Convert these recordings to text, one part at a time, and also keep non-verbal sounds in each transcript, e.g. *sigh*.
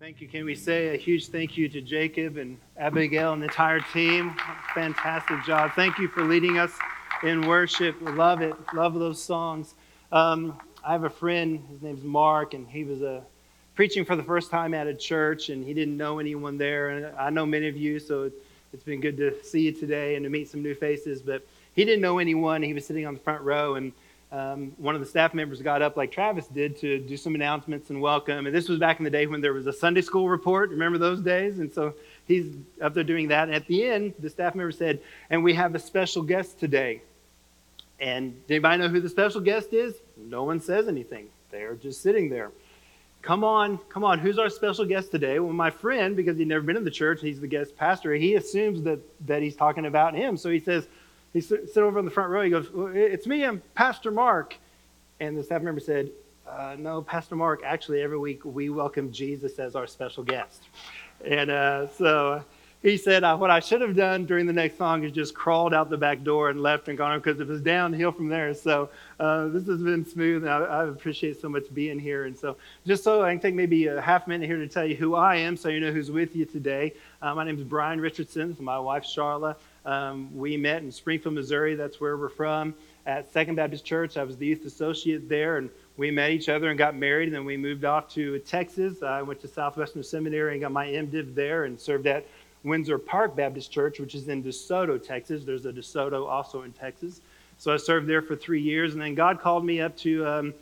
Thank you. Can we say a huge thank you to Jacob and Abigail and the entire team? Fantastic job. Thank you for leading us in worship. We love it. Love those songs. Um, I have a friend, his name's Mark, and he was uh, preaching for the first time at a church, and he didn't know anyone there. And I know many of you, so it's been good to see you today and to meet some new faces. But he didn't know anyone. He was sitting on the front row, and um, one of the staff members got up, like Travis did, to do some announcements and welcome. And this was back in the day when there was a Sunday school report. Remember those days? And so he's up there doing that. And at the end, the staff member said, And we have a special guest today. And does anybody know who the special guest is? No one says anything. They're just sitting there. Come on, come on. Who's our special guest today? Well, my friend, because he'd never been in the church, he's the guest pastor, he assumes that, that he's talking about him. So he says, he sit over in the front row. He goes, well, It's me, I'm Pastor Mark. And the staff member said, uh, No, Pastor Mark, actually, every week we welcome Jesus as our special guest. And uh, so he said, uh, What I should have done during the next song is just crawled out the back door and left and gone because it was downhill from there. So uh, this has been smooth, and I, I, appreciate so much being here. And so, just so I can take maybe a half minute here to tell you who I am so you know who's with you today. Uh, my name is Brian Richardson, my wife, Charla. Um, we met in Springfield, Missouri. That's where we're from. At Second Baptist Church, I was the youth associate there, and we met each other and got married. And then we moved off to Texas. I went to Southwestern Seminary and got my MDiv there, and served at Windsor Park Baptist Church, which is in DeSoto, Texas. There's a DeSoto also in Texas. So I served there for three years, and then God called me up to um,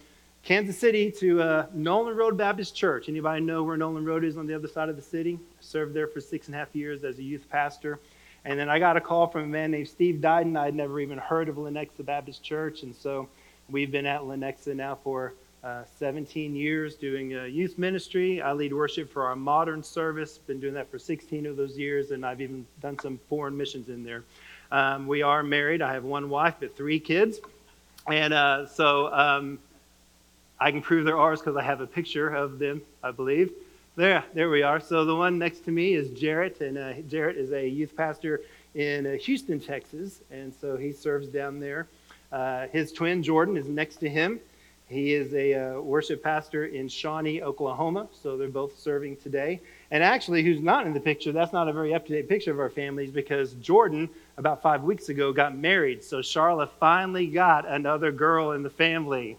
Kansas City to uh, Nolan Road Baptist Church. Anybody know where Nolan Road is on the other side of the city? I served there for six and a half years as a youth pastor. And then I got a call from a man named Steve Dighton. I'd never even heard of Lenexa Baptist Church. And so we've been at Lenexa now for uh, 17 years doing uh, youth ministry. I lead worship for our modern service. Been doing that for 16 of those years, and I've even done some foreign missions in there. Um, we are married. I have one wife, but three kids. And uh, so um, I can prove they're ours because I have a picture of them, I believe. There, there we are. So the one next to me is Jarrett, and uh, Jarrett is a youth pastor in uh, Houston, Texas, and so he serves down there. Uh, his twin Jordan is next to him. He is a uh, worship pastor in Shawnee, Oklahoma, so they're both serving today. And actually, who's not in the picture, that's not a very up to date picture of our families because Jordan, about five weeks ago, got married. So Charlotte finally got another girl in the family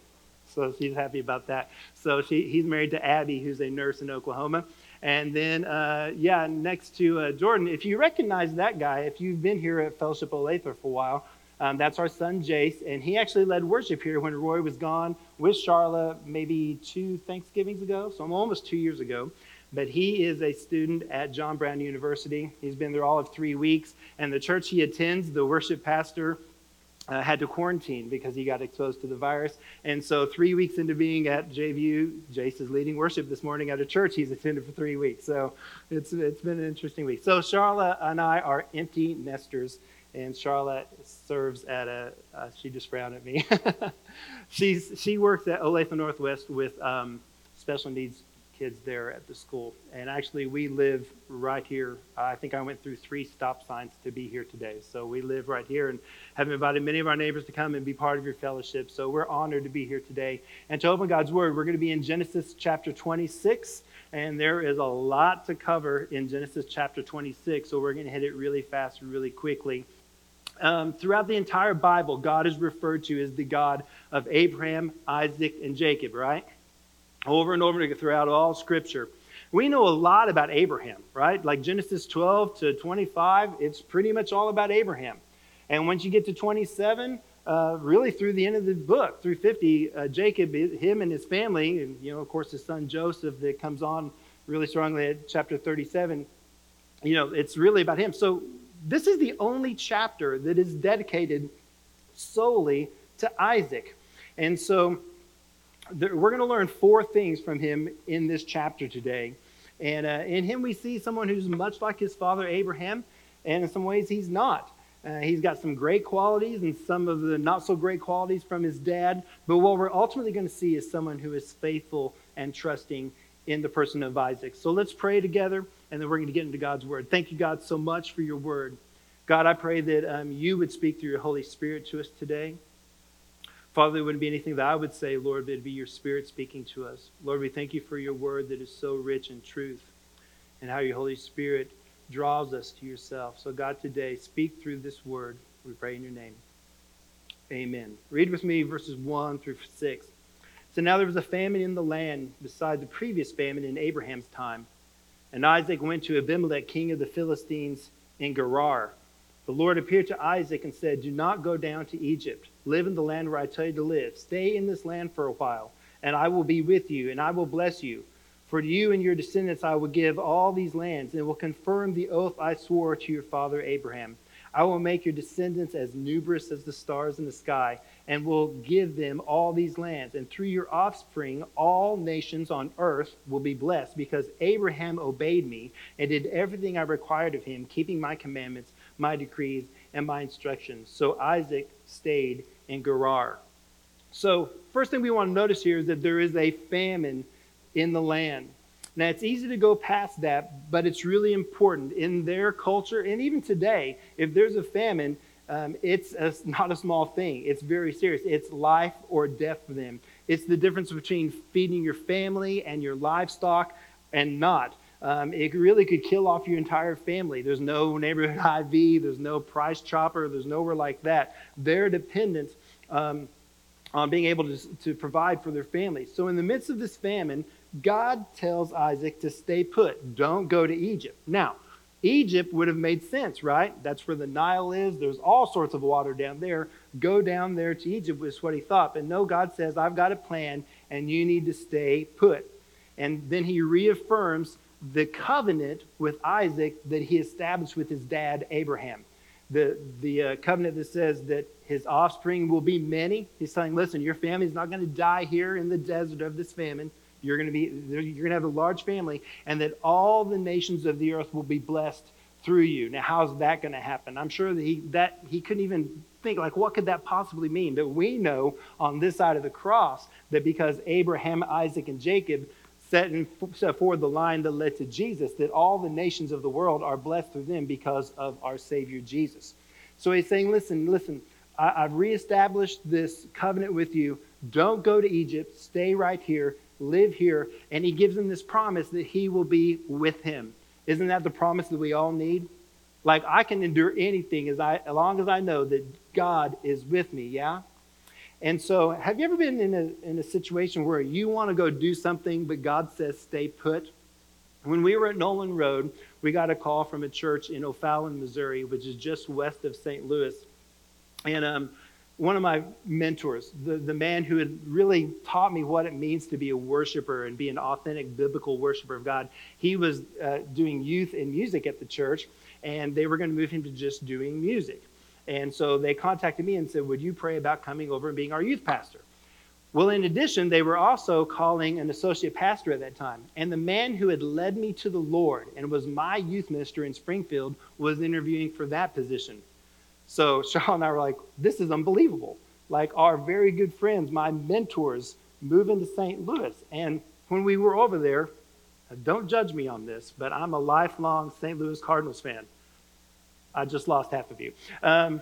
so she's happy about that. So she, he's married to Abby, who's a nurse in Oklahoma. And then, uh, yeah, next to uh, Jordan, if you recognize that guy, if you've been here at Fellowship Olathe for a while, um, that's our son Jace, and he actually led worship here when Roy was gone with Charla maybe two Thanksgivings ago, so almost two years ago. But he is a student at John Brown University. He's been there all of three weeks, and the church he attends, the worship pastor uh, had to quarantine because he got exposed to the virus. And so, three weeks into being at JBU, Jace is leading worship this morning at a church he's attended for three weeks. So, it's, it's been an interesting week. So, Charlotte and I are empty nesters, and Charlotte serves at a, uh, she just frowned at me. *laughs* She's, she works at Olathe Northwest with um, special needs kids there at the school. And actually, we live right here. I think I went through three stop signs to be here today. So we live right here and have invited many of our neighbors to come and be part of your fellowship. So we're honored to be here today. And to open God's Word, we're going to be in Genesis chapter 26. And there is a lot to cover in Genesis chapter 26. So we're going to hit it really fast, really quickly. Um, throughout the entire Bible, God is referred to as the God of Abraham, Isaac, and Jacob, right? Over and over throughout all Scripture. We know a lot about Abraham, right? Like Genesis 12 to 25, it's pretty much all about Abraham. And once you get to 27, uh, really through the end of the book, through 50, uh, Jacob, him and his family, and you know, of course, his son Joseph that comes on really strongly at chapter 37, you know, it's really about him. So this is the only chapter that is dedicated solely to Isaac. And so we're going to learn four things from him in this chapter today. And uh, in him, we see someone who's much like his father Abraham, and in some ways, he's not. Uh, he's got some great qualities and some of the not so great qualities from his dad. But what we're ultimately going to see is someone who is faithful and trusting in the person of Isaac. So let's pray together, and then we're going to get into God's word. Thank you, God, so much for your word. God, I pray that um, you would speak through your Holy Spirit to us today. Father, it wouldn't be anything that I would say, Lord, but it'd be your Spirit speaking to us. Lord, we thank you for your word that is so rich in truth and how your Holy Spirit draws us to yourself. So, God, today, speak through this word. We pray in your name. Amen. Read with me verses 1 through 6. So now there was a famine in the land beside the previous famine in Abraham's time. And Isaac went to Abimelech, king of the Philistines, in Gerar. The Lord appeared to Isaac and said, Do not go down to Egypt. Live in the land where I tell you to live. Stay in this land for a while, and I will be with you, and I will bless you. For you and your descendants I will give all these lands, and will confirm the oath I swore to your father Abraham. I will make your descendants as numerous as the stars in the sky, and will give them all these lands. And through your offspring, all nations on earth will be blessed, because Abraham obeyed me and did everything I required of him, keeping my commandments, my decrees, and my instructions. So Isaac stayed in Gerar. So, first thing we want to notice here is that there is a famine in the land. Now, it's easy to go past that, but it's really important in their culture, and even today, if there's a famine, um, it's a, not a small thing. It's very serious. It's life or death for them. It's the difference between feeding your family and your livestock and not. Um, it really could kill off your entire family. There's no neighborhood *laughs* Hy-Vee, there's no price chopper, there's nowhere like that. They're dependent um, on being able to, to provide for their families. So, in the midst of this famine, God tells Isaac to stay put. Don't go to Egypt. Now, Egypt would have made sense, right? That's where the Nile is. There's all sorts of water down there. Go down there to Egypt was what he thought. But no, God says, I've got a plan and you need to stay put. And then he reaffirms the covenant with Isaac that he established with his dad Abraham. The, the uh, covenant that says that his offspring will be many. He's saying, listen, your family's not going to die here in the desert of this famine. You're going to be you're going to have a large family, and that all the nations of the earth will be blessed through you. Now, how's that going to happen? I'm sure that he that he couldn't even think like what could that possibly mean. But we know on this side of the cross that because Abraham, Isaac, and Jacob set, in, set forward the line that led to Jesus, that all the nations of the world are blessed through them because of our Savior Jesus. So he's saying, listen, listen, I, I've reestablished this covenant with you. Don't go to Egypt. Stay right here live here, and he gives them this promise that he will be with him. Isn't that the promise that we all need? Like I can endure anything as I as long as I know that God is with me, yeah? And so, have you ever been in a, in a situation where you want to go do something, but God says stay put? When we were at Nolan Road, we got a call from a church in O'Fallon, Missouri, which is just west of St. Louis. And um, one of my mentors, the, the man who had really taught me what it means to be a worshiper and be an authentic biblical worshiper of God, he was uh, doing youth and music at the church, and they were going to move him to just doing music. And so they contacted me and said, Would you pray about coming over and being our youth pastor? Well, in addition, they were also calling an associate pastor at that time. And the man who had led me to the Lord and was my youth minister in Springfield was interviewing for that position. So *laughs* Shaw and I were like, this is unbelievable. Like our very good friends, my mentors, moving to St. Louis. And when we were over there, don't judge me on this, but I'm a lifelong St. Louis Cardinals fan. I just lost half of you. Um,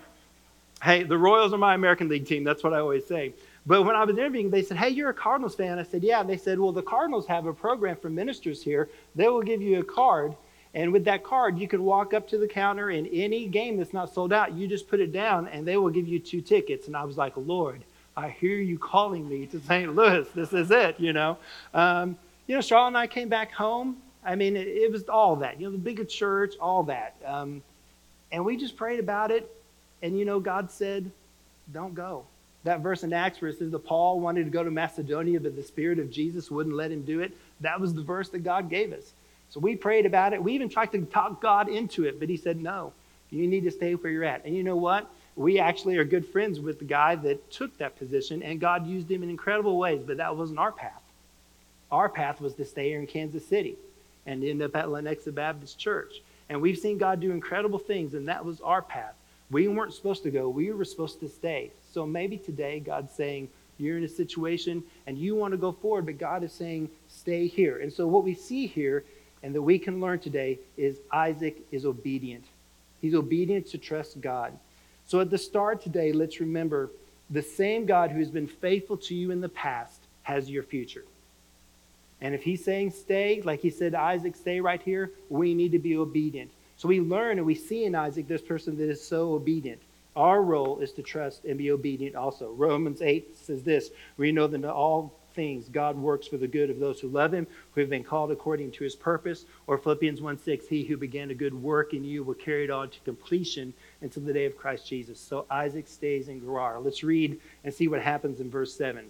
hey, the Royals are my American League team. That's what I always say. But when I was interviewing, they said, Hey, you're a Cardinals fan. I said, Yeah. And they said, Well, the Cardinals have a program for ministers here. They will give you a card and with that card, you can walk up to the counter in any game that's not sold out. You just put it down, and they will give you two tickets. And I was like, Lord, I hear you calling me to St. Louis. This is it, you know. Um, you know, Charlotte and I came back home. I mean, it, it, was all that, you know, the bigger church, all that. Um, and we just prayed about it. And, you know, God said, don't go. That verse in Acts where it says that Paul wanted to go to Macedonia, but the Spirit of Jesus wouldn't let him do it. That was the verse that God gave us. So we prayed about it. We even tried to talk God into it, but he said, no, you need to stay where you're at. And you know what? We actually are good friends with the guy that took that position, and God used him in incredible ways, but that wasn't our path. Our path was to stay here in Kansas City and end up at Lenexa Baptist Church. And we've seen God do incredible things, and that was our path. We weren't supposed to go, we were supposed to stay. So maybe today God's saying, You're in a situation and you want to go forward, but God is saying, Stay here. And so what we see here and that we can learn today is Isaac is obedient. He's obedient to trust God. So at the start today, let's remember the same God who has been faithful to you in the past has your future. And if he's saying stay, like he said, Isaac, stay right here, we need to be obedient. So we learn and we see in Isaac this person that is so obedient. Our role is to trust and be obedient also. Romans 8 says this We know that all things God works for the good of those who love him, who have been called according to his purpose. Or Philippians 1 6, He who began a good work in you will carry it on to completion until the day of Christ Jesus. So Isaac stays in Gerar. Let's read and see what happens in verse 7.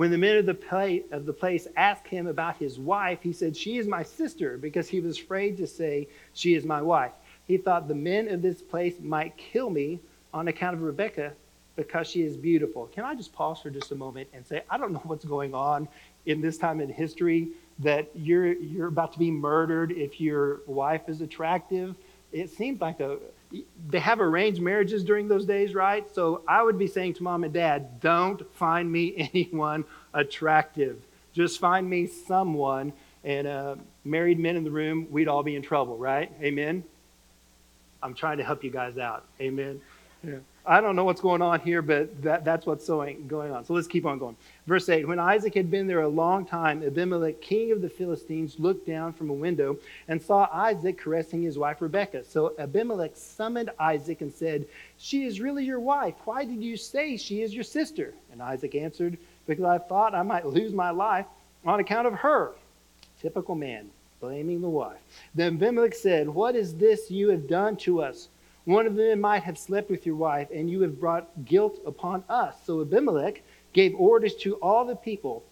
When the men of the, place, of the place asked him about his wife, he said, She is my sister, because he was afraid to say, She is my wife. He thought the men of this place might kill me on account of Rebekah because she is beautiful. Can I just pause for just a moment and say, I don't know what's going on in this time in history that you're, you're about to be murdered if your wife is attractive. It seems like a, they have arranged marriages during those days, right? So I would be saying to mom and dad, don't find me *laughs* anyone attractive. Just find me someone. And uh, married men in the room, we'd all be in trouble, right? Amen? I'm trying to help you guys out. Amen? Yeah. I don't know what's going on here, but that, that's what's going on. So let's keep on going. Verse 8 When Isaac had been there a long time, Abimelech, king of the Philistines, looked down from a window and saw Isaac caressing his wife Rebekah. So Abimelech summoned Isaac and said, She is really your wife. Why did you say she is your sister? And Isaac answered, Because I thought I might lose my life on account of her. Typical man, blaming the wife. Then Abimelech said, What is this you have done to us? One of them might have slept with your wife, and you have brought guilt upon us. So Abimelech gave orders to all the people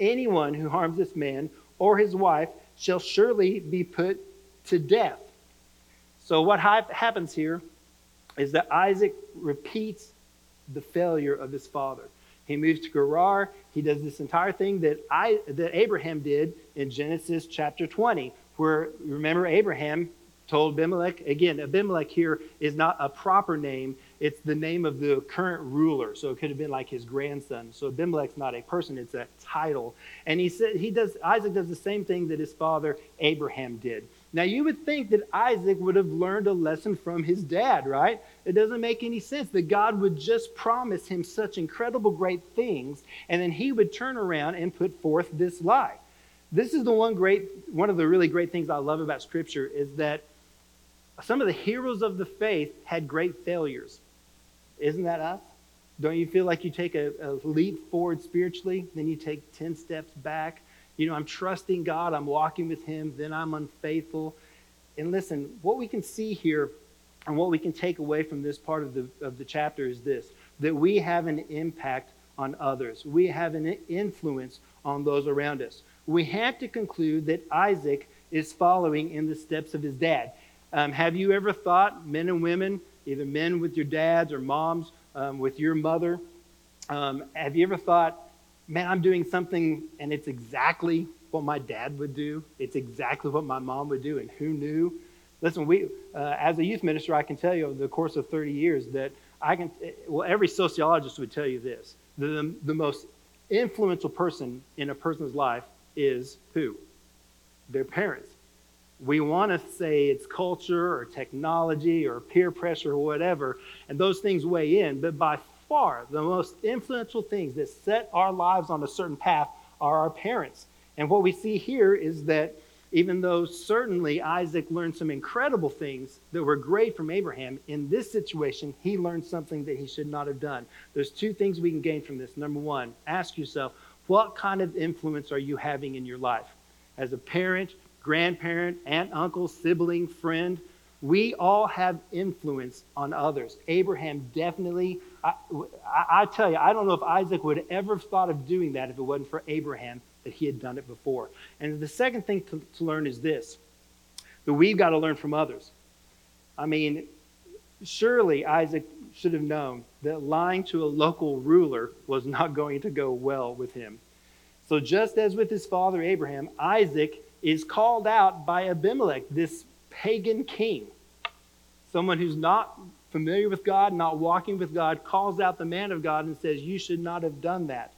anyone who harms this man or his wife shall surely be put to death. So, what happens here is that Isaac repeats the failure of his father. He moves to Gerar. He does this entire thing that, I, that Abraham did in Genesis chapter 20, where remember, Abraham told Abimelech. Again, Abimelech here is not a proper name, it's the name of the current ruler. So it could have been like his grandson. So Abimelech's not a person, it's a title. And he said he does Isaac does the same thing that his father Abraham did. Now you would think that Isaac would have learned a lesson from his dad, right? It doesn't make any sense that God would just promise him such incredible great things and then he would turn around and put forth this lie. This is the one great one of the really great things I love about scripture is that some of the heroes of the faith had great failures. Isn't that us? Don't you feel like you take a, a, leap forward spiritually, then you take 10 steps back? You know, I'm trusting God, I'm walking with Him, then I'm unfaithful. And listen, what we can see here and what we can take away from this part of the, of the chapter is this that we have an impact on others, we have an influence on those around us. We have to conclude that Isaac is following in the steps of his dad. Um, have you ever thought, men and women, either men with your dads or moms um, with your mother, um, have you ever thought, man, I'm doing something and it's exactly what my dad would do? It's exactly what my mom would do, and who knew? Listen, we, uh, as a youth minister, I can tell you over the course of 30 years that I can, well, every sociologist would tell you this. The, the most influential person in a person's life is who? Their parents we want to say it's culture or technology or peer pressure or whatever, and those things weigh in. But by far, the most influential things that set our lives on a certain path are our parents. And what we see here is that even though certainly Isaac learned some incredible things that were great from Abraham, in this situation, he learned something that he should not have done. There's two things we can gain from this. Number one, ask yourself, what kind of influence are you having in your life? As a parent, grandparent, aunt, uncle, sibling, friend. We all have influence on others. Abraham definitely, I, I, tell you, I don't know if Isaac would ever have thought of doing that if it wasn't for Abraham that he had done it before. And the second thing to, to learn is this that we've got to learn from others. I mean, surely Isaac should have known that lying to a local ruler was not *laughs* going to go well with him. So, just as with his father Abraham, Isaac is called out by Abimelech, this pagan king. Someone who's not familiar with God, not walking with God, calls out the man of God and says, You should not have done that.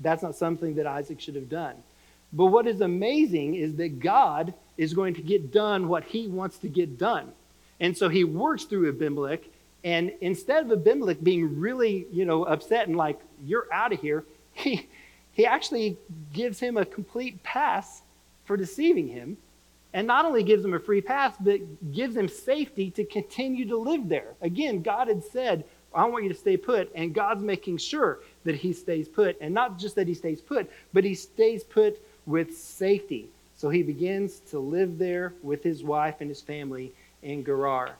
That's not something that Isaac should have done. But what is amazing is that God is going to get done what he wants to get done. And so he works through Abimelech And instead of Abimelech being really, you know, upset and like, you're out of here, *laughs* he, he actually gives him a complete pass for deceiving him. And not only gives him a free pass, but gives him safety to continue to live there. Again, God had said, I want you to stay put. And God's making sure that he stays put. And not just that he stays put, but he stays put with safety. So he begins to live there with his wife and his family in Gerar.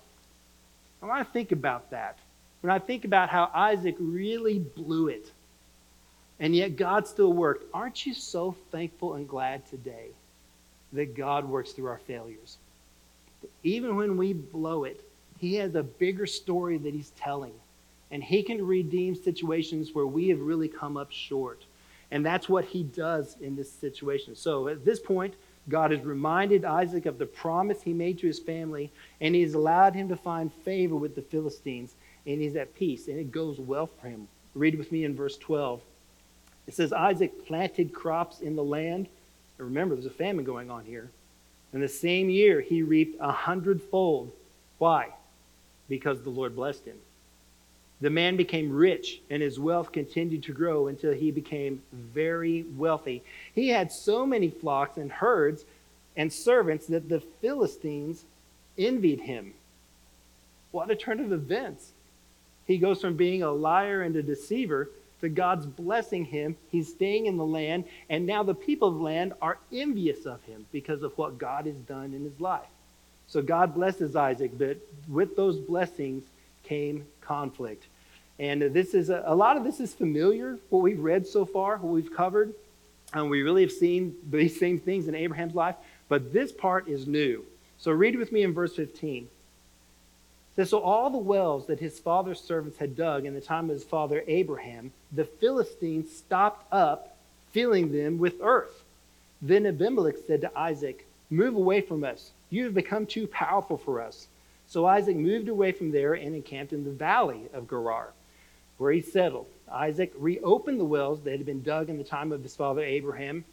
I want to think about that. When I think about how Isaac really blew it, and yet God still worked, aren't you so thankful and glad today that God works through our failures? Even when we blow it, He has a bigger story that He's telling. And He can redeem situations where we have really come up short. And that's what He does in this situation. So at this point, God has reminded Isaac of the promise he made to his family, and he's allowed him to find favor with the Philistines, and he's at peace, and it goes well for him. Read with me in verse 12. It says, Isaac planted crops in the land. And remember, there's a famine going on here. In the same year, he reaped a hundredfold. Why? Because the Lord blessed him. The man became rich, and his wealth continued to grow until he became very wealthy. He had so many flocks and herds and servants that the Philistines envied him. What a turn of events! He goes from being a liar and a deceiver to God's blessing him. He's staying in the land, and now the people of the land are envious of him because of what God has done in his life. So God blesses Isaac, but with those blessings came conflict. And this is a, a lot of this is familiar, what we've read so far, what we've covered. And we really have seen these same things in Abraham's life, but this part is new. So read with me in verse 15. So all the wells that his father's servants had dug in the time of his father Abraham, the Philistines stopped up, filling them with earth. Then Abimelech said to Isaac, Move away from us. You have become too powerful for us. So Isaac moved away from there and encamped in the valley of Gerar where he settled. Isaac reopened the wells that had been dug in the time of his father Abraham,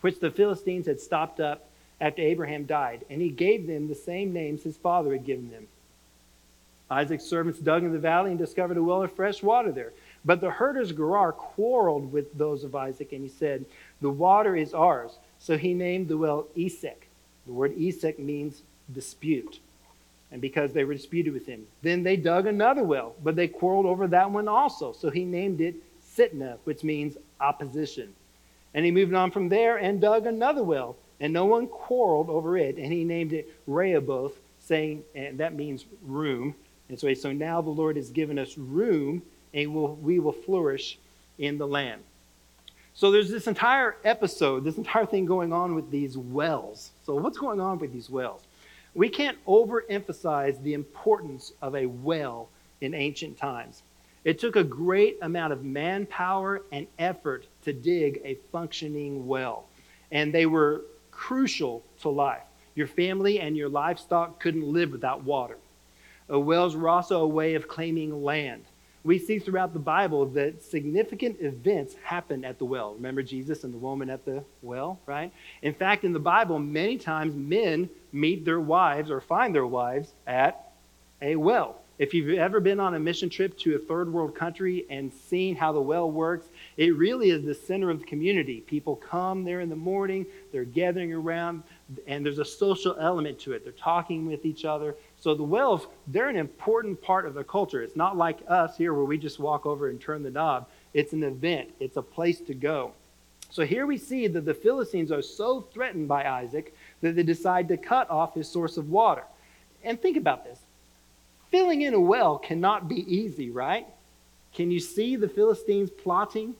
which the Philistines had stopped up after Abraham died, and he gave them the same names his father had given them. Isaac's servants dug in the valley and discovered a well of fresh water there. But the herders Gerar quarreled with those of Isaac, and he said, The water is ours. So he named the well Esek. The word Esek means dispute and because they were disputed with him. Then they dug another well, but they quarreled over that one also. So he named it Sitnah, which means opposition. And he moved on from there and dug another well, and no one quarreled over it. And he named it Rehoboth, saying, and that means room. And so, so now the Lord has given us room, and we'll, we will flourish in the land. So there's this entire episode, this entire thing going on with these wells. So what's going on with these wells? We can't overemphasize the importance of a well in ancient times. It took a great amount of manpower and effort to dig a functioning well, and they were crucial to life. Your family and your livestock couldn't live without water. Wells were also a way of claiming land we see throughout the Bible that significant events happen at the well. Remember Jesus and the woman at the well, right? In fact, in the Bible, many times men meet their wives or find their wives at a well. If you've ever been on a mission trip to a third world country and seen how the well works, it really is the center of the community. People come there in the morning, they're gathering around, and there's a social element to it. They're talking with each other. So the wells, they're an important part of the culture. It's not like us here where we just walk over and turn the knob. It's an event, it's a place to go. So here we see that the Philistines are so threatened by Isaac that they decide to cut off his source of water. And think about this filling in a well cannot be easy, right? Can you see the Philistines plotting?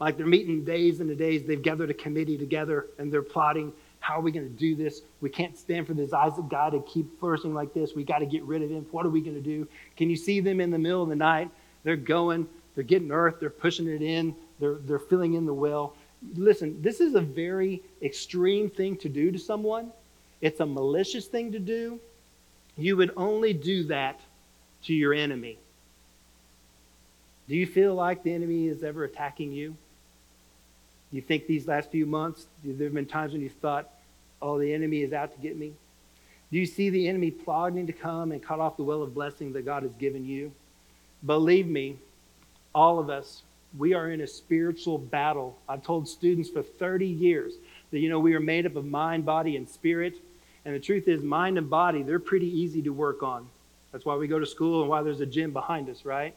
Like they're meeting days and the days, they've gathered a committee together and they're plotting how are we going to do this? We can't stand for this Isaac guy to keep flourishing like this. We got to get rid of him. What are we going to do? Can you see them in the middle of the night? They're going, they're getting earth, they're pushing it in, they're, they're filling in the well. Listen, this is a very extreme thing to do to someone. It's a malicious thing to do. You would only do that to your enemy. Do you feel like the enemy is ever attacking you? You think these last few months, there have been times when you thought, oh, the enemy is out to get me? Do you see the enemy plotting to come and cut off the well of blessing that God has given you? Believe me, all of us, we are in a spiritual battle. I've told students for 30 years that, you know, we are made up of mind, body, and spirit. And the truth is, mind and body, they're pretty easy to work on. That's why we go to school and why there's a gym behind us, right?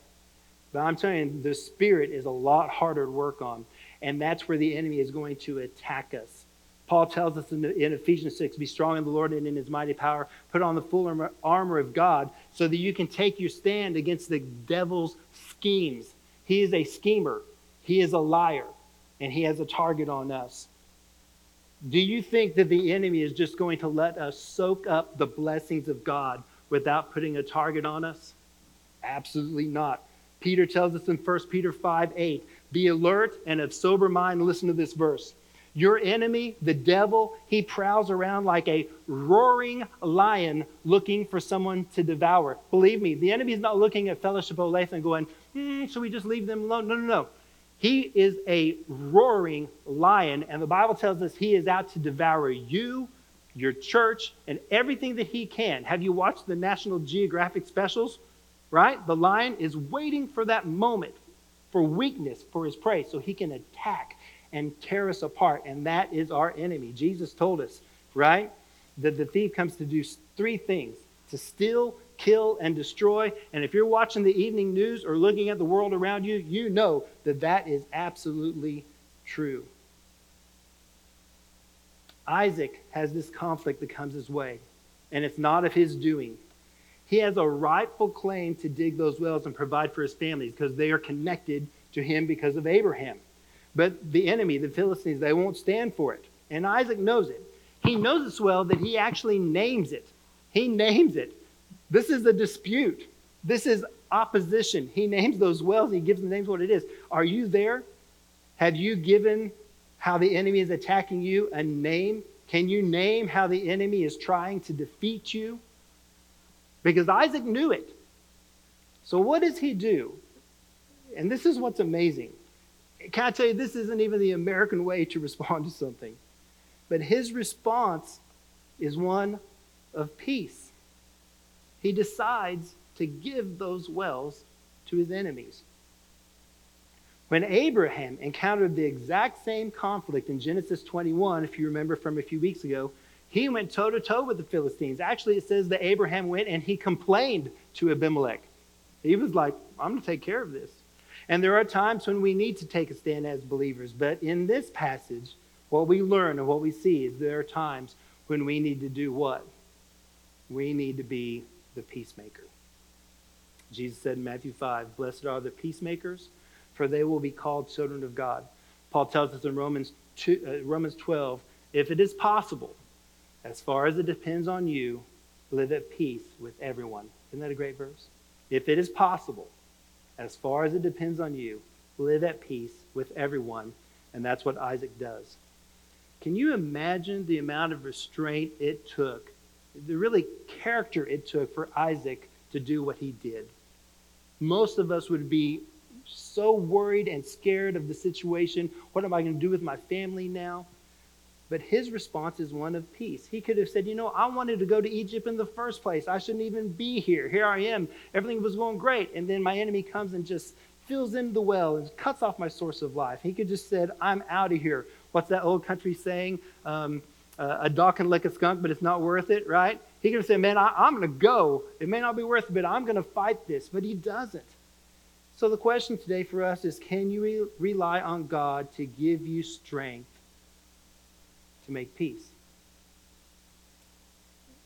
But I'm telling you, the spirit is a lot harder to work on. And that's where the enemy is going to attack us. Paul tells us in, in, Ephesians 6 be strong in the Lord and in his mighty power. Put on the full armor, of God so that you can take your stand against the devil's schemes. He is a schemer, he is a liar, and he has a target on us. Do you think that the enemy is just going to let us soak up the blessings of God without putting a target on us? Absolutely not. Peter tells us in 1 Peter 5 8, be alert and of sober mind. Listen to this verse. Your enemy, the devil, he prowls around like a roaring lion looking for someone to devour. Believe me, the enemy is not looking at Fellowship Olathe and going, hmm, should we just leave them alone? No, no, no. He is a roaring lion, and the Bible tells us he is out to devour you, your church, and everything that he can. Have you watched the National Geographic specials? Right? The lion is waiting for that moment for weakness for his prey so he can attack and tear us apart. And that is our enemy. Jesus told us, right? That the thief comes to do three things to steal, kill, and destroy. And if you're watching the evening news or looking at the world around you, you know that that is absolutely true. Isaac has this conflict that comes his way, and it's not of his doing. He has a rightful claim to dig those wells and provide for his family because they are connected to him because of Abraham. But the enemy, the Philistines, they won't stand for it. And Isaac knows it. He knows so well that he actually names it. He names it. This is a dispute. This is opposition. He names those wells. He gives the names what it is. Are you there? Have you given how the enemy is attacking you a name? Can you name how the enemy is trying to defeat you? Because Isaac knew it. So, what does he do? And this is what's amazing. Can I tell you, this isn't even the American way to respond to something. But his response is one of peace. He decides to give those wells to his enemies. When Abraham encountered the exact same conflict in Genesis 21, if you remember from a few weeks ago, he went toe to toe with the Philistines. Actually, it says that Abraham went and he complained to Abimelech. He was like, I'm going to take care of this. And there are times when we need to take a stand as believers. But in this passage, what we learn and what we see is there are times when we need to do what? We need to be the peacemaker. Jesus said in Matthew 5, Blessed are the peacemakers, for they will be called children of God. Paul tells us in Romans, 2, uh, Romans 12, if it is possible, as far as it depends on you, live at peace with everyone. Isn't that a great verse? If it is possible, as far as it depends on you, live at peace with everyone. And that's what Isaac does. Can you imagine the amount of restraint it took, the really character it took for Isaac to do what he did? Most of us would be so worried and scared of the situation. What am I going to do with my family now? But his response is one of peace. He could have said, You know, I wanted to go to Egypt in the first place. I shouldn't even be here. Here I am. Everything was going great. And then my enemy comes and just fills in the well and cuts off my source of life. He could just said, I'm out of here. What's that old country saying? Um, uh, a dog can lick a skunk, but it's not worth it, right? He could have said, Man, I, I'm going to go. It may not be worth it, but I'm going to fight this. But he doesn't. So the question today for us is can you re- rely on God to give you strength to make peace.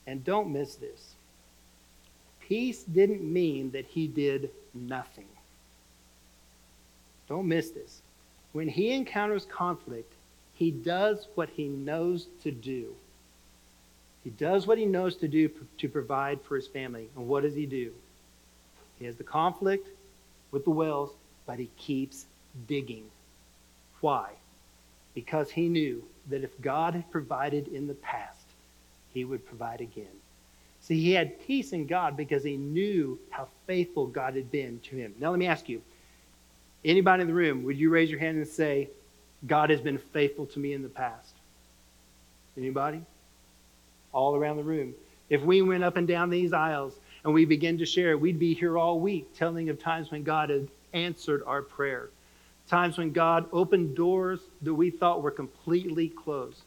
And don't miss this. Peace didn't mean that he did nothing. Don't miss this. When he encounters conflict, he does what he knows to do. He does what he knows to do to provide for his family. And what does he do? He has the conflict with the wells, but he keeps digging. Why? Because he knew that if God had provided in the past, he would provide again. See, he had peace in God because he knew how faithful God had been to him. Now, let me ask you anybody in the room, would you raise your hand and say, God has been faithful to me in the past? Anybody? All around the room. If we went up and down these aisles and we began to share, we'd be here all week telling of times when God had answered our prayer, times when God opened doors that we thought were completely closed.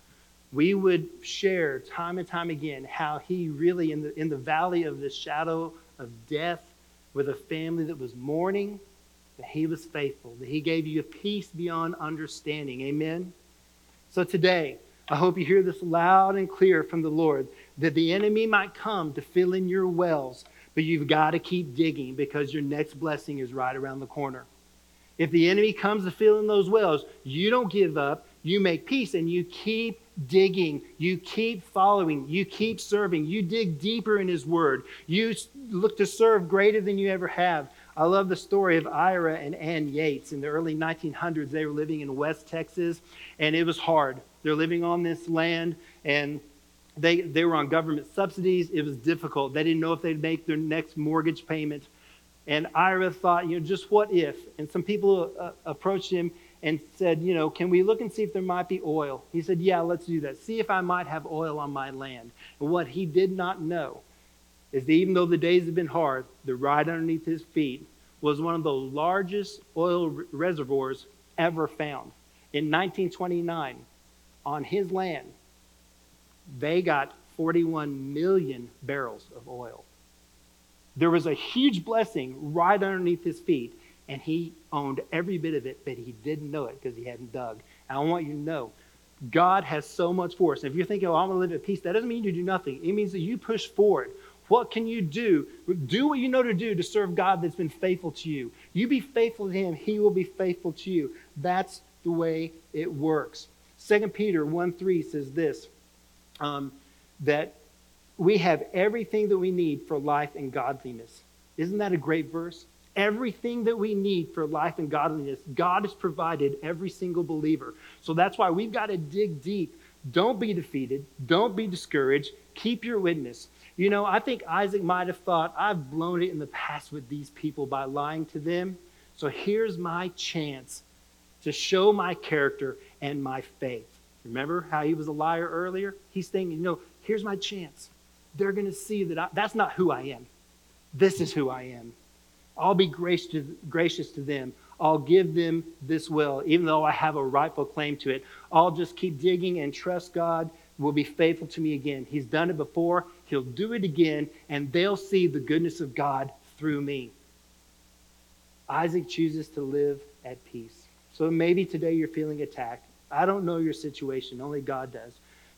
We would share time and time again how He really, in the, in the valley of the shadow of death, with a family that was mourning, that He was faithful, that He gave you a peace beyond understanding. Amen? So today, I hope you hear this loud and clear from the Lord that the enemy might come to fill in your wells, but you've got to keep digging because your next blessing is right around the corner. If the enemy comes to fill in those wells, you don't give up, you make peace, and you keep digging, you keep following, you keep serving, you dig deeper in His Word, you look to serve greater than you ever have. I love the story of Ira and Ann Yates. In the early 1900s, they were living in West Texas, and it was hard. They're living on this land, and they, they were on government subsidies. It was difficult. They didn't know if they'd make their next mortgage payment. And Ira thought, you know, just what if? And some people uh, approached him and said, you know, can we look and see if there might be oil? He said, yeah, let's do that. See if I might have oil on my land. And what he did not know is that even though the days had been hard, the right underneath his feet was one of the largest oil reservoirs ever found. In 1929, on his land, they got 41 million barrels of oil. There was a huge blessing right underneath his feet, and he owned every bit of it, but he didn't know it because he hadn't dug. And I want you to know God has so much for us. If you're thinking, oh, I'm going to live at peace, that doesn't mean you do nothing. It means that you push forward. What can you do? Do what you know to do to serve God that's been faithful to you. You be faithful to Him, He will be faithful to you. That's the way it works. 2 Peter 1 3 says this um, that we have everything that we need for life and godliness. Isn't that a great verse? Everything that we need for life and godliness, God has provided every single believer. So that's why we've got to dig deep. Don't be defeated. Don't be discouraged. Keep your witness. You know, I think Isaac might have thought, I've blown it in the past with these people by lying to them. So here's my chance to show my character and my faith. Remember how he was a liar earlier? He's thinking, you know, here's my chance. They're going to see that I, that's not who I am. This is who I am. I'll be gracious to, gracious to them. I'll give them this will, even though I have a rightful claim to it. I'll just keep digging and trust God will be faithful to me again. He's done it before, He'll do it again, and they'll see the goodness of God through me. Isaac chooses to live at peace. So maybe today you're feeling attacked. I don't know your situation, only God does.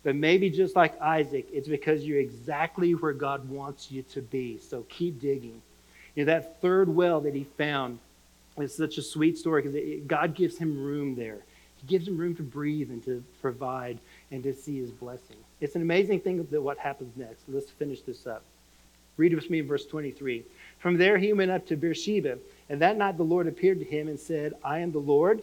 But maybe just like Isaac, it's because you're exactly where God wants you to be. So keep digging. You know, that third well that he found is such a sweet story because God gives him room there. He gives him room to breathe and to provide and to see his blessing. It's an amazing thing that what happens next. Let's finish this up. Read with me in verse 23. From there he went up to Beersheba, and that night the Lord appeared to him and said, I am the Lord,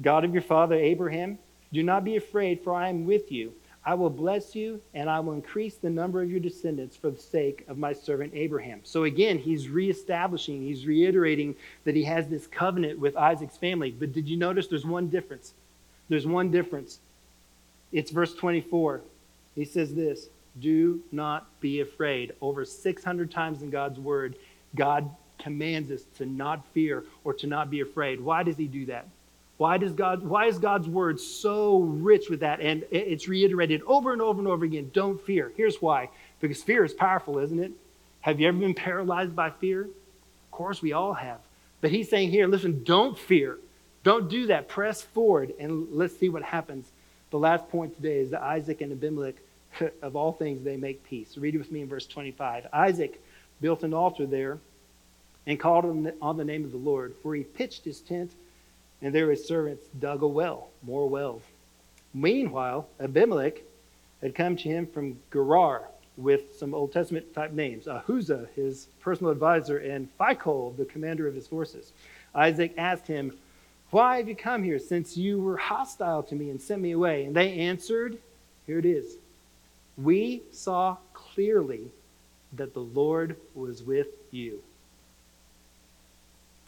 God of your father Abraham. Do not be afraid, for I am with you. I will bless you, and I will increase the number of your descendants for the sake of my servant Abraham. So again, he's reestablishing, he's reiterating that he has this covenant with Isaac's family. But did you notice there's one difference? There's one difference. It's verse 24. He says this Do not be afraid. Over 600 times in God's word, God commands us to not fear or to not be afraid. Why does he do that? Why, does God, why is God's word so rich with that? And it's reiterated over and over and over again don't fear. Here's why because fear is powerful, isn't it? Have you ever been paralyzed by fear? Of course, we all have. But he's saying here, listen, don't fear. Don't do that. Press forward and let's see what happens. The last point today is that Isaac and Abimelech, *laughs* of all things, they make peace. Read it with me in verse 25. Isaac built an altar there and called on the name of the Lord, for he pitched his tent, and there his servants dug a well, more wells. Meanwhile, Abimelech had come to him from Gerar with some Old Testament type names Ahuzah, his personal advisor, and Phicol, the commander of his forces. Isaac asked him, why have you come here since you were hostile to me and sent me away? And they answered, Here it is. We saw clearly that the Lord was with you.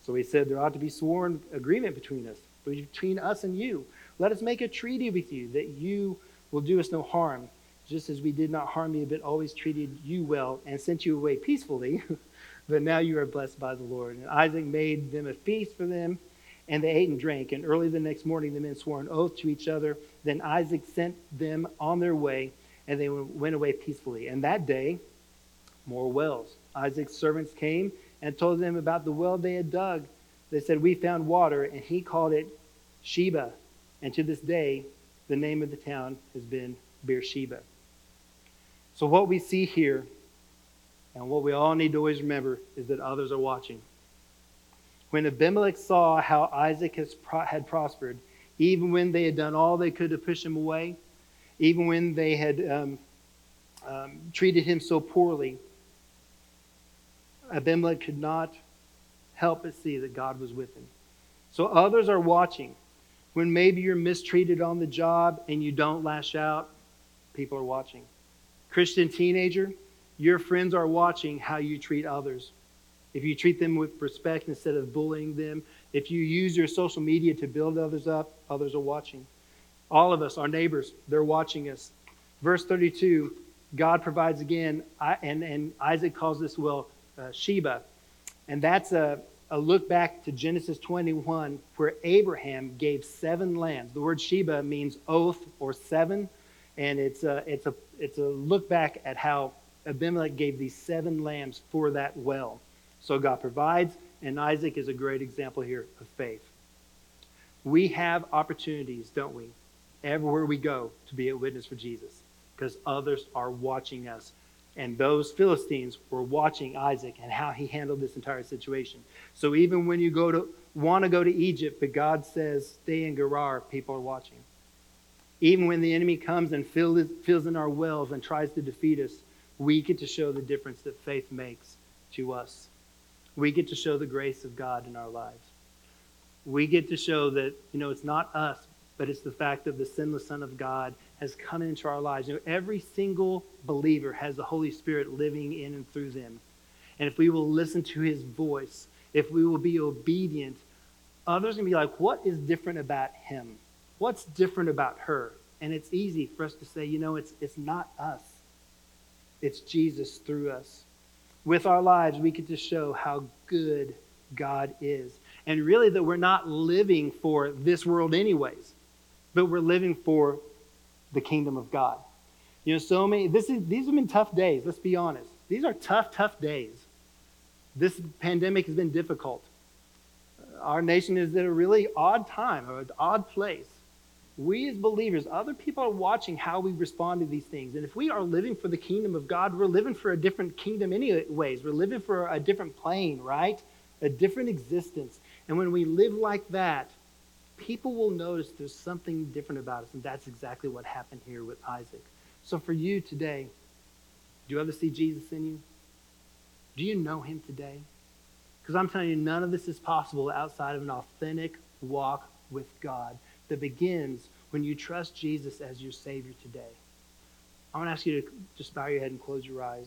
So he said, There ought to be sworn agreement between us, between us and you. Let us make a treaty with you that you will do us no harm. just as we did not harm you, but always treated you well and sent you away peacefully. *laughs* but now you are blessed by the Lord. And Isaac made them a feast for them, and they ate and drank. And early the next morning, the men swore an oath to each other. Then Isaac sent them on their way, and they went away peacefully. And that day, more wells. Isaac's servants came and told them about the well they had dug. They said, We found water, and he called it Sheba. And to this day, the name of the town has been Beersheba. So, what we see here, and what we all need to always remember, is that others are watching. When Abimelech saw how Isaac has, had prospered, even when they had done all they could to push him away, even when they had um, um, treated him so poorly, Abimelech could not help but see that God was with him. So others are watching. When maybe you're mistreated on the job and you don't lash out, people are watching. Christian teenager, your friends are watching how you treat others. If you treat them with respect instead of bullying them, if you use your social media to build others up, others are watching. All of us, our neighbors, they're watching us. Verse 32, God provides again, and, and Isaac calls this well uh, Sheba. And that's a, a look back to Genesis 21, where Abraham gave seven lambs. The word Sheba means oath or seven, and it's a, it's a, it's a look back at how Abimelech gave these seven lambs for that well. So God provides, and Isaac is a great example here of faith. We have opportunities, don't we, everywhere we go to be a witness for Jesus because others are watching us and those Philistines were watching Isaac and how he handled this entire situation. So even when you go to want to go to Egypt, but God says stay in Gerar, people are watching. Even when the enemy comes and fills, fills in our wells and tries to defeat us, we get to show the difference that faith makes to us. We get to show the grace of God in our lives. We get to show that, you know, it's not us, but it's the fact of the sinless Son of God has come into our lives. You know, every single believer has the Holy Spirit living in and through them. And if we will listen to his voice, if we will be obedient, others to be like, what is different about him? What's different about her? And it's easy for us to say, you know, it's, it's not us, it's Jesus through us. With our lives, we get to show how good God is. And really, that we're not living for this world, anyways, but we're living for the kingdom of God. You know, so many, this is, these have been tough days, let's be honest. These are tough, tough days. This pandemic has been difficult. Our nation is at a really odd time, an odd place. We as believers, other people are watching how we respond to these things. And if we are living for the kingdom of God, we're living for a different kingdom anyways. We're living for a different plane, right? A different existence. And when we live like that, people will notice there's something different about us. And that's exactly what happened here with Isaac. So for you today, do you ever see Jesus in you? Do you know him today? Because I'm telling you, none of this is possible outside of an authentic walk with God that begins when you trust Jesus as your Savior today. I want to ask you to just bow your head and close your eyes.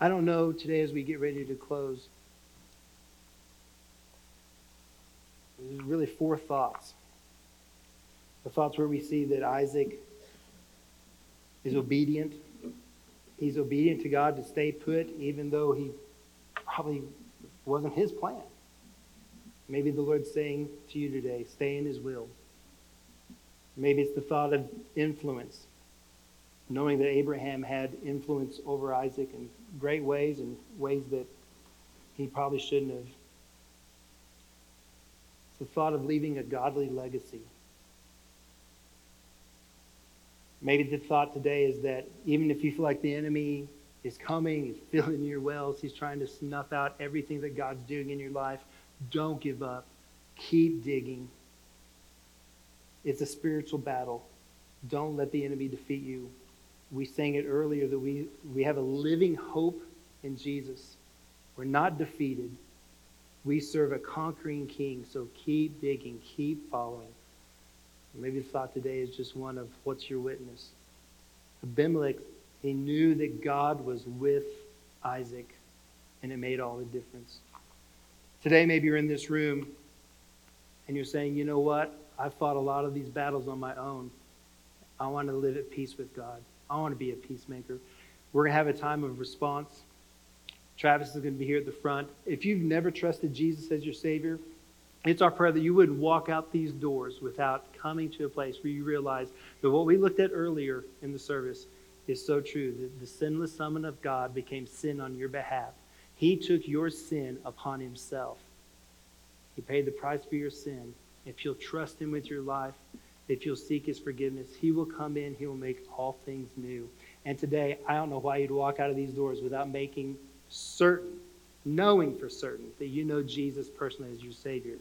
I don't know today as we get ready to close There's really four thoughts. The thoughts where we see that Isaac is obedient. He's obedient to God to stay put, even though he probably wasn't his plan. Maybe the Lord's saying to you today, stay in his will. Maybe it's the thought of influence, knowing that Abraham had influence over Isaac in great ways and ways that he probably shouldn't have the thought of leaving a godly legacy. Maybe the thought today is that even if you feel like the enemy is coming, he's filling your wells, he's trying to snuff out everything that God's doing in your life, don't give up. Keep digging. It's a spiritual battle. Don't let the enemy defeat you. We sang it earlier that we, we have a living hope in Jesus. We're not defeated. We serve a conquering king, so keep digging, keep following. Maybe the thought today is just one of what's your witness? Abimelech, he knew that God was with Isaac, and it made all the difference. Today, maybe you're in this room and you're saying, you know what? I've fought a lot of these battles on my own, I want to live at peace with God. I want to be a peacemaker. We're going to have a time of response. Travis is going to be here at the front. If you've never trusted Jesus as your Savior, it's our prayer that you wouldn't walk out these doors without coming to a place where you realize that what we looked at earlier in the service is so true. That the sinless Son of God became sin on your behalf. He took your sin upon himself. He paid the price for your sin. If you'll trust him with your life, if you'll seek his forgiveness, he will come in, he will make all things new. And today, I don't know why you'd walk out of these doors without making certain, knowing for certain that you know Jesus personally as your Savior.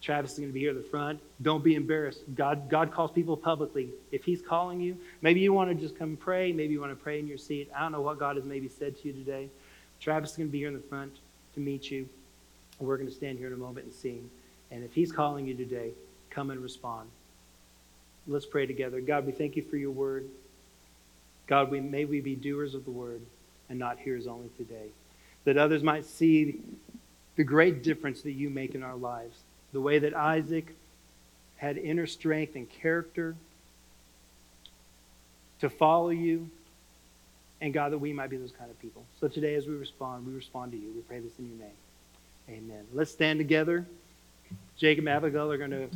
Travis is going to be here at the front. Don't be embarrassed. God, God calls people publicly. If He's calling you, maybe you want to just come pray. Maybe you want to pray in your seat. I don't know what God has maybe said to you today. Travis is going to be here in the front to meet you. We're going to stand here in a moment and sing. And if He's calling you today, come and respond. Let's pray together. God, we thank you for your word. God, we, may we be doers of the word and not hearers only today. That others might see the great difference that you make in our lives. The way that Isaac had inner strength and character to follow you. And God, that we might be those kind of people. So today, as we respond, we respond to you. We pray this in your name. Amen. Let's stand together. Jacob and Abigail are going to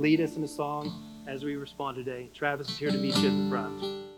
lead us in a song as we respond today. Travis is here to meet you at the front.